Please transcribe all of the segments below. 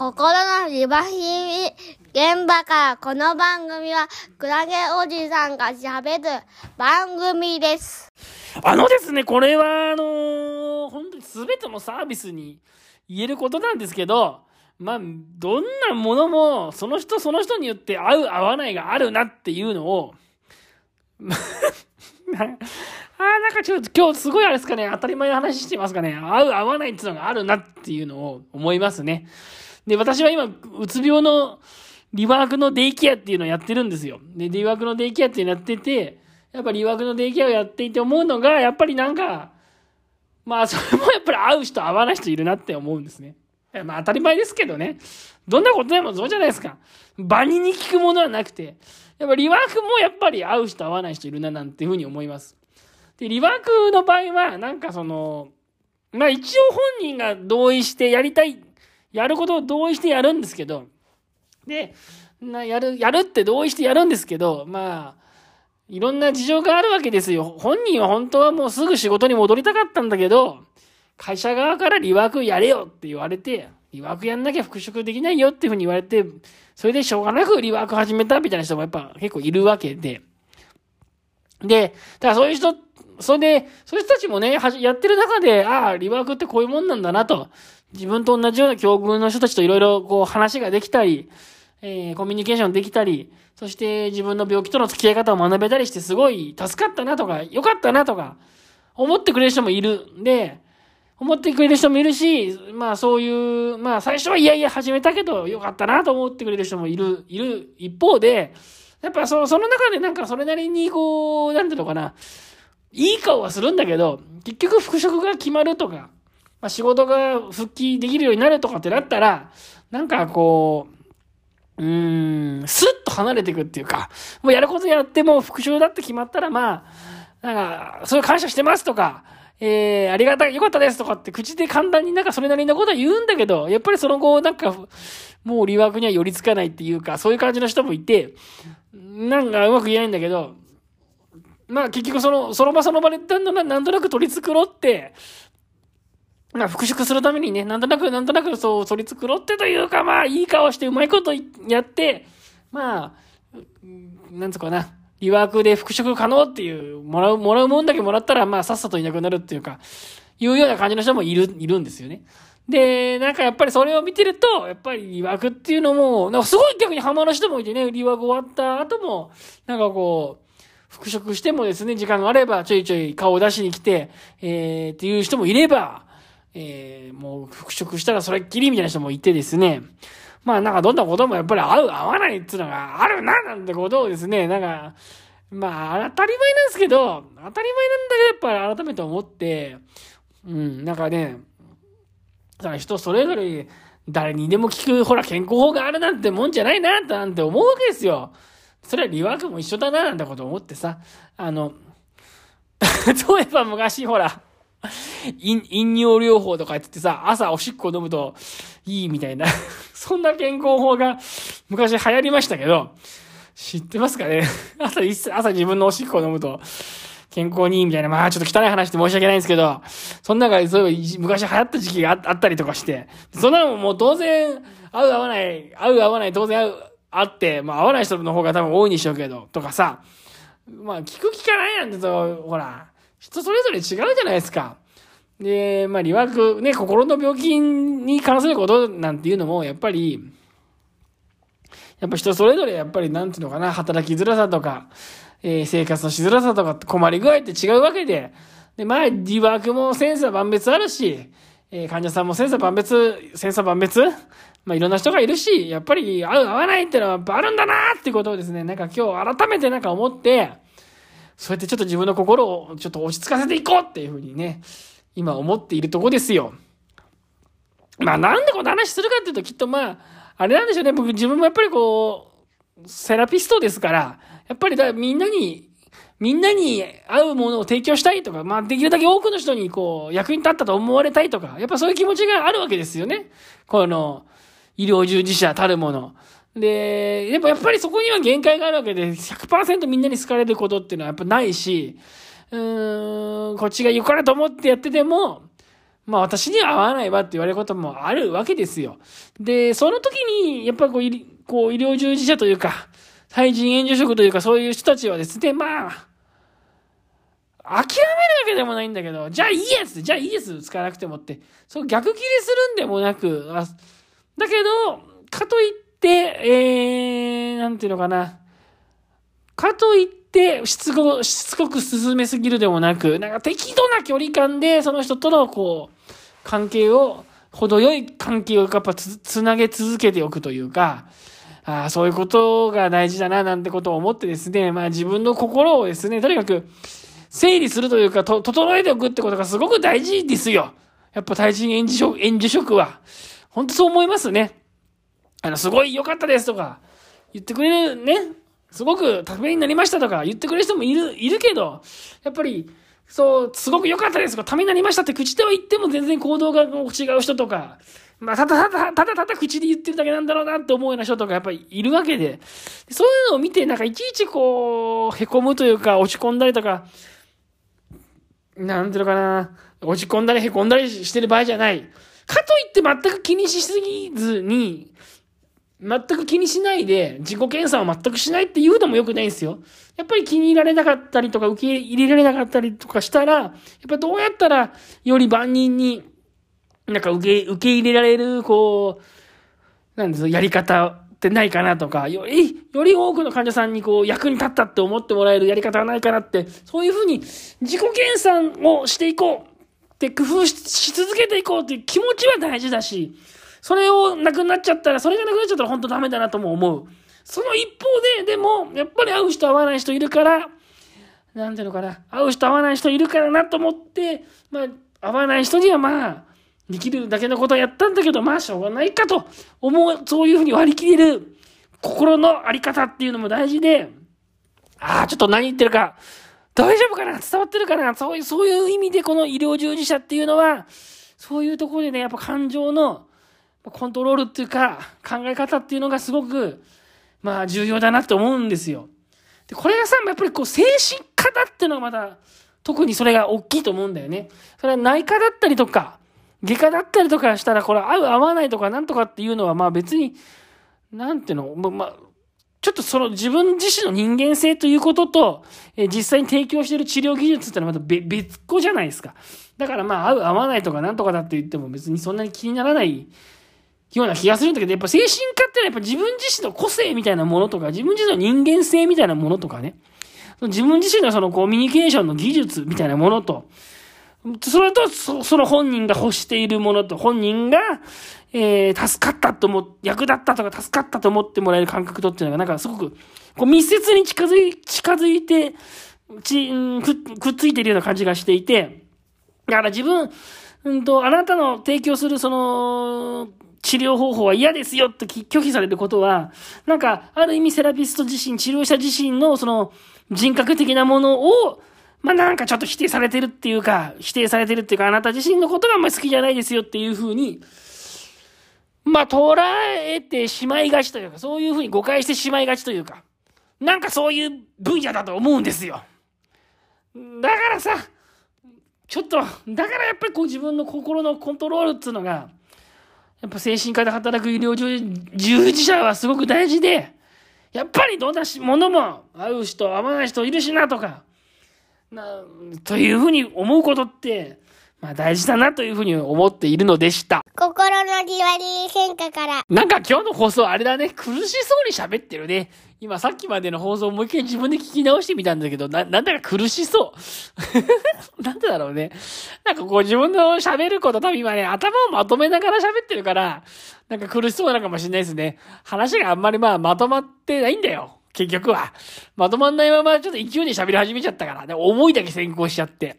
心のリバヒミ現場からこの番組はクラゲおじさんが喋る番組です。あのですね、これは、あのー本当に全てのサービスに言えることなんですけど、まあ、どんなものも、その人その人によって合う合わないがあるなっていうのを、なあなんかちょっと今日すごいあれですかね、当たり前の話してますかね、合う合わないっていうのがあるなっていうのを思いますね。で、私は今、うつ病のリワークのデイケアっていうのをやってるんですよ。で、リワークのデイケアっていうのやってて、やっぱリワークのデイケアをやっていて思うのが、やっぱりなんか、まあ、それもやっぱり合う人合わない人いるなって思うんですね。まあ当たり前ですけどね。どんなことでもそうじゃないですか。場にに聞くものはなくて、やっぱリワークもやっぱり合う人合わない人いるななんていうふうに思います。で、リワークの場合は、なんかその、まあ一応本人が同意してやりたい、やることを同意してやるんですけど、で、なやる、やるって同意してやるんですけど、まあ、いろんな事情があるわけですよ。本人は本当はもうすぐ仕事に戻りたかったんだけど、会社側からリワークやれよって言われて、リワークやんなきゃ復職できないよっていうふうに言われて、それでしょうがなくリワーク始めたみたいな人もやっぱ結構いるわけで。で、だからそういう人、それで、そういう人たちもね、やってる中で、ああ、リワークってこういうもんなんだなと、自分と同じような境遇の人たちといろいろこう話ができたり、えーコミュニケーションできたり、そして自分の病気との付き合い方を学べたりしてすごい助かったなとか、良かったなとか、思ってくれる人もいるん。で、思ってくれる人もいるし、まあそういう、まあ最初はいやいや始めたけど良かったなと思ってくれる人もいる、いる一方で、やっぱその、その中でなんかそれなりにこう、なんていうのかな、いい顔はするんだけど、結局復職が決まるとか、まあ仕事が復帰できるようになるとかってなったら、なんかこう、うーん、スッと離れていくっていうか、もうやることやっても復讐だって決まったら、まあ、なんか、そういう感謝してますとか、えー、ありがたい、よかったですとかって口で簡単になんかそれなりのことは言うんだけど、やっぱりその後なんか、もうリワークには寄りつかないっていうか、そういう感じの人もいて、なんかうまく言えないんだけど、まあ結局その、その場その場でなんとななんとなく取り繕って、まあ復職するためにね、なんとなくなんとなくそう取り繕ってというか、まあいい顔してうまいことやって、まあ、なんつうかな、リワークで復職可能っていう、もらう、もらうもんだけもらったら、まあさっさといなくなるっていうか、いうような感じの人もいる、いるんですよね。で、なんかやっぱりそれを見てると、やっぱりリワークっていうのも、なんかすごい逆にハマる人もいてね、リワーク終わった後も、なんかこう、復職してもですね、時間があればちょいちょい顔を出しに来て、えー、っていう人もいれば、えー、もう復職したらそれっきりみたいな人もいてですね、まあなんかどんなこともやっぱり合う合わないっていうのがあるななんてことをですね、なんか、まあ当たり前なんですけど、当たり前なんだけどやっぱり改めて思って、うん、なんかね、だか人それぞれ誰にでも聞く、ほら健康法があるなんてもんじゃないな、なんて思うわけですよ。それはリワークも一緒だな、なんてこと思ってさ、あの、例えば昔ほら、飲飲料療法とか言ってさ、朝おしっこ飲むといいみたいな、そんな健康法が昔流行りましたけど、知ってますかね？朝一朝自分のおしっこ飲むと健康にいいみたいな、まあちょっと汚い話で申し訳ないんですけど、その中でそういえば昔流行った時期があったりとかして、そんなのももう当然、合う合わない、合う合わない当然合う、あって、まあ合わない人の方が多分多いんでしょうけど、とかさ、まあ聞く聞かないなんてと、ほら、人それぞれ違うじゃないですか。で、まあ、リワーク、ね、心の病気に関することなんていうのも、やっぱり、やっぱ人それぞれ、やっぱり、なんていうのかな、働きづらさとか、えー生活のしづらさとか、困り具合って違うわけで、で、まあ、リワークも千差万別あるし、えー患者さんも千差万別、千差万別まあ、いろんな人がいるし、やっぱり合う合わないっていうのはやっぱあるんだなっていうことをですね、なんか今日改めてなんか思って、そうやってちょっと自分の心をちょっと落ち着かせていこうっていうふうにね、今思っているとこですよ。まあなんでこの話するかっていうときっとまあ、あれなんでしょうね。僕自分もやっぱりこう、セラピストですから、やっぱりだみんなに、みんなに合うものを提供したいとか、まあできるだけ多くの人にこう、役に立ったと思われたいとか、やっぱそういう気持ちがあるわけですよね。この、医療従事者たるもの。で、やっぱやっぱりそこには限界があるわけで、100%みんなに好かれることっていうのはやっぱないし、うーん、こっちが良かれと思ってやってても、まあ私には合わないわって言われることもあるわけですよ。で、その時に、やっぱりこう、医こう医療従事者というか、対人援助職というかそういう人たちはですね、まあ、諦めるわけでもないんだけど、じゃあいいやつじゃあいいです、使わなくてもって。そう逆切れするんでもなく、あだけど、かといって、えー、なんていうのかな。かといって、しつこ、しつこく進めすぎるでもなく、なんか適度な距離感で、その人との、こう、関係を、程よい関係をやっぱつ、つなげ続けておくというか、ああ、そういうことが大事だな、なんてことを思ってですね、まあ自分の心をですね、とにかく、整理するというか、と、整えておくってことがすごく大事ですよ。やっぱ対人演じ職、演じ職は。本当そう思いますね。あの、すごい良かったですとか、言ってくれるね、すごくためになりましたとか言ってくれる人もいる、いるけど、やっぱり、そう、すごく良かったですとか、ためになりましたって口では言っても全然行動が違う人とか、まあ、ただただ、ただただ口で言ってるだけなんだろうなって思うような人とかやっぱりいるわけで、そういうのを見て、なんかいちいちこう、凹むというか、落ち込んだりとか、なんていうのかな、落ち込んだり凹んだりしてる場合じゃない。かといって全く気にしすぎずに、全く気にしないで、自己検査を全くしないっていうのも良くないんですよ。やっぱり気に入られなかったりとか、受け入れられなかったりとかしたら、やっぱどうやったら、より万人に、なんか受け、受け入れられる、こう、なんですやり方ってないかなとか、より、より多くの患者さんにこう、役に立ったって思ってもらえるやり方はないかなって、そういうふうに、自己検査をしていこうって工夫し続けていこうっていう気持ちは大事だし、それをなくなっちゃったら、それがなくなっちゃったら本当ダメだなとも思う。その一方で、でも、やっぱり会う人会わない人いるから、なんていうのかな、会う人会わない人いるからなと思って、まあ、会わない人にはまあ、できるだけのことをやったんだけど、まあ、しょうがないかと思う、そういうふうに割り切れる心のあり方っていうのも大事で、ああ、ちょっと何言ってるか、大丈夫かな伝わってるかなそういう、そういう意味でこの医療従事者っていうのは、そういうところでね、やっぱ感情のコントロールっていうか、考え方っていうのがすごく、まあ重要だなって思うんですよ。で、これがさ、やっぱりこう精神科だっていうのがまた、特にそれが大きいと思うんだよね。それは内科だったりとか、外科だったりとかしたら、これ合う合わないとかなんとかっていうのは、まあ別に、なんていうの、まあ、ちょっとその自分自身の人間性ということと、え実際に提供している治療技術ってのはまた別個じゃないですか。だからまあ合う合わないとかなんとかだって言っても別にそんなに気にならないような気がするんだけど、やっぱ精神科ってのはやっぱ自分自身の個性みたいなものとか、自分自身の人間性みたいなものとかね、自分自身のそのコミュニケーションの技術みたいなものと、それと、そその本人が欲しているものと、本人が、えー、助かったと思、役立ったとか助かったと思ってもらえる感覚とっていうのが、なんかすごく、こう密接に近づい、近づいて、ち、く、くっついてるような感じがしていて、だから自分、うんと、あなたの提供するその、治療方法は嫌ですよって拒否されることは、なんか、ある意味セラピスト自身、治療者自身のその人格的なものを、まあなんかちょっと否定されてるっていうか、否定されてるっていうか、あなた自身のことがあんまり好きじゃないですよっていうふうに、まあ捉えてしまいがちというか、そういうふうに誤解してしまいがちというか、なんかそういう分野だと思うんですよ。だからさ、ちょっと、だからやっぱりこう自分の心のコントロールっていうのが、やっぱ精神科で働く医療従事者はすごく大事で、やっぱりどんなものも合う人、合わない人いるしなとか、な、というふうに思うことって、まあ大事だなというふうに思っているのでした。心のリワリー変化から。なんか今日の放送あれだね、苦しそうに喋ってるね。今さっきまでの放送をもう一回自分で聞き直してみたんだけど、な、なんだか苦しそう。なんでだろうね。なんかこう自分の喋ること多分今ね、頭をまとめながら喋ってるから、なんか苦しそうなのかもしれないですね。話があんまりまあまとまってないんだよ。結局は。まとまんないままちょっと勢いで喋り始めちゃったから。で思いだけ先行しちゃって。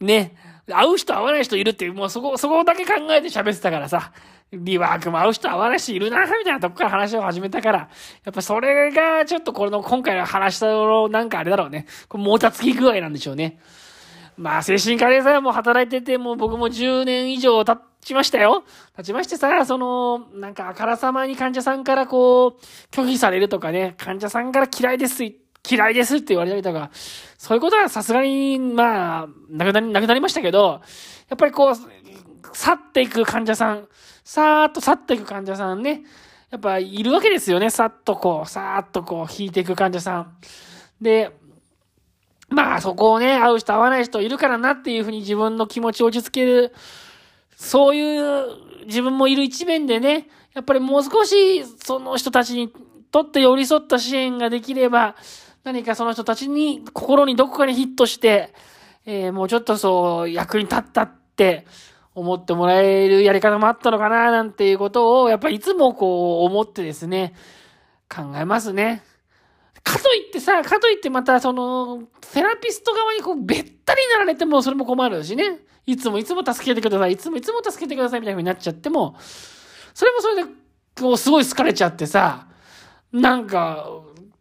ね。会う人会わない人いるっていう、もうそこ、そこだけ考えて喋ってたからさ。リワークも会う人会わない人いるな、みたいなとこから話を始めたから、やっぱそれがちょっとこの今回の話したのなんかあれだろうね。これもたつき具合なんでしょうね。まあ精神科でさ、もう働いてて、もう僕も10年以上経ちましたよ。経ちましてさ、その、なんかあからさまに患者さんからこう、拒否されるとかね、患者さんから嫌いです、嫌いですって言われたりとか、そういうことはさすがに、まあ、なくなり、なくなりましたけど、やっぱりこう、去っていく患者さん、さーっと去っていく患者さんね、やっぱいるわけですよね。さっとこう、さーっとこう、引いていく患者さん。で、まあそこをね、会う人会わない人いるからなっていうふうに自分の気持ちを落ち着ける、そういう自分もいる一面でね、やっぱりもう少しその人たちにとって寄り添った支援ができれば、何かその人たちに心にどこかにヒットして、えー、もうちょっとそう役に立ったって思ってもらえるやり方もあったのかななんていうことを、やっぱりいつもこう思ってですね、考えますね。かといってさ、かといってまたその、セラピスト側にこう、べったりになられてもそれも困るしね。いつもいつも助けてください。いつもいつも助けてくださいみたいな風になっちゃっても、それもそれで、こう、すごい好かれちゃってさ、なんか、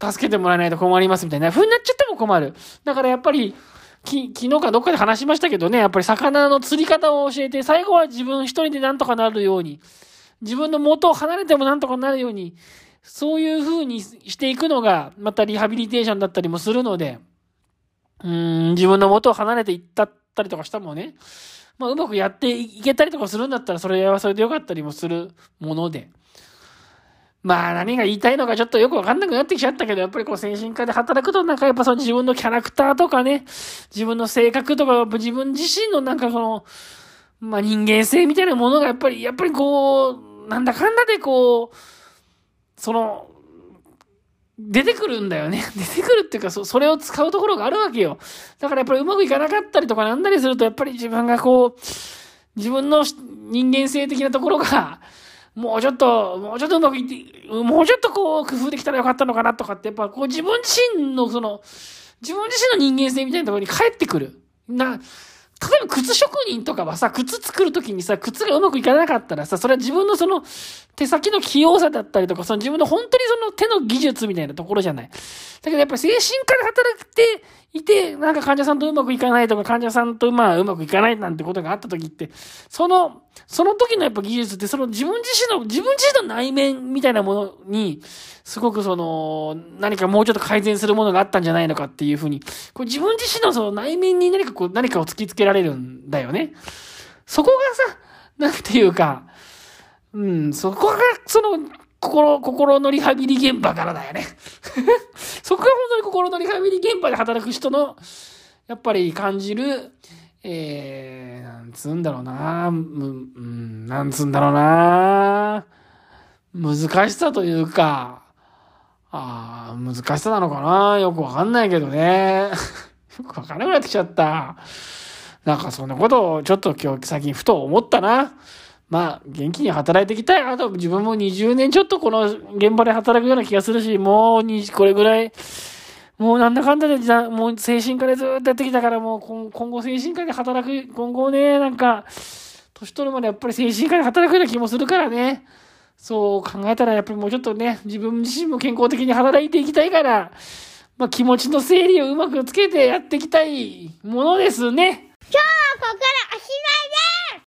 助けてもらえないと困りますみたいな。風になっちゃっても困る。だからやっぱり、き、昨日かどっかで話しましたけどね、やっぱり魚の釣り方を教えて、最後は自分一人でなんとかなるように、自分の元を離れてもなんとかなるように、そういう風にしていくのが、またリハビリテーションだったりもするので、うん、自分の元を離れていったったりとかしたもね、まあ、うまくやっていけたりとかするんだったら、それはそれでよかったりもするもので。まあ、何が言いたいのかちょっとよくわかんなくなってきちゃったけど、やっぱりこう、精神科で働くと、なんかやっぱその自分のキャラクターとかね、自分の性格とか、自分自身のなんかその、まあ人間性みたいなものがやっぱり、やっぱりこう、なんだかんだでこう、その、出てくるんだよね。出てくるっていうか、そ、それを使うところがあるわけよ。だからやっぱりうまくいかなかったりとかなんだりすると、やっぱり自分がこう、自分の人間性的なところが、もうちょっと、もうちょっとうまくいって、もうちょっとこう、工夫できたらよかったのかなとかって、やっぱこう自分自身のその、自分自身の人間性みたいなところに帰ってくる。な、例えば靴職人とかはさ、靴作るときにさ、靴がうまくいかなかったらさ、それは自分のその手先の器用さだったりとか、その自分の本当にその手の技術みたいなところじゃない。だけどやっぱり精神科で働いていて、なんか患者さんとうまくいかないとか、患者さんとまあうまくいかないなんてことがあったときって、その、その時のやっぱ技術って、その自分自身の、自分自身の内面みたいなものに、すごくその、何かもうちょっと改善するものがあったんじゃないのかっていうふうに、こう自分自身のその内面に何かこう、何かを突きつけられるんだよね。そこがさ、なんていうか、うん、そこが、その、心、心のリハビリ現場からだよね。そこが本当に心のリハビリ現場で働く人の、やっぱり感じる、えー、なんつうんだろうな、む、うん、なんつうんだろうな、難しさというか、ああ、難しさなのかなよくわかんないけどね。よくわかんなくなってきちゃった。なんかそんなことをちょっと今日最近ふと思ったな。まあ、元気に働いていきたい。あと自分も20年ちょっとこの現場で働くような気がするし、もうに、これぐらい、もうなんだかんだで、もう精神科でずっとやってきたから、もう今後精神科で働く、今後ね、なんか、年取るまでやっぱり精神科で働くような気もするからね。そう考えたらやっぱりもうちょっとね、自分自身も健康的に働いていきたいから、まあ気持ちの整理をうまくつけてやっていきたいものですね。今日はここからおしまいです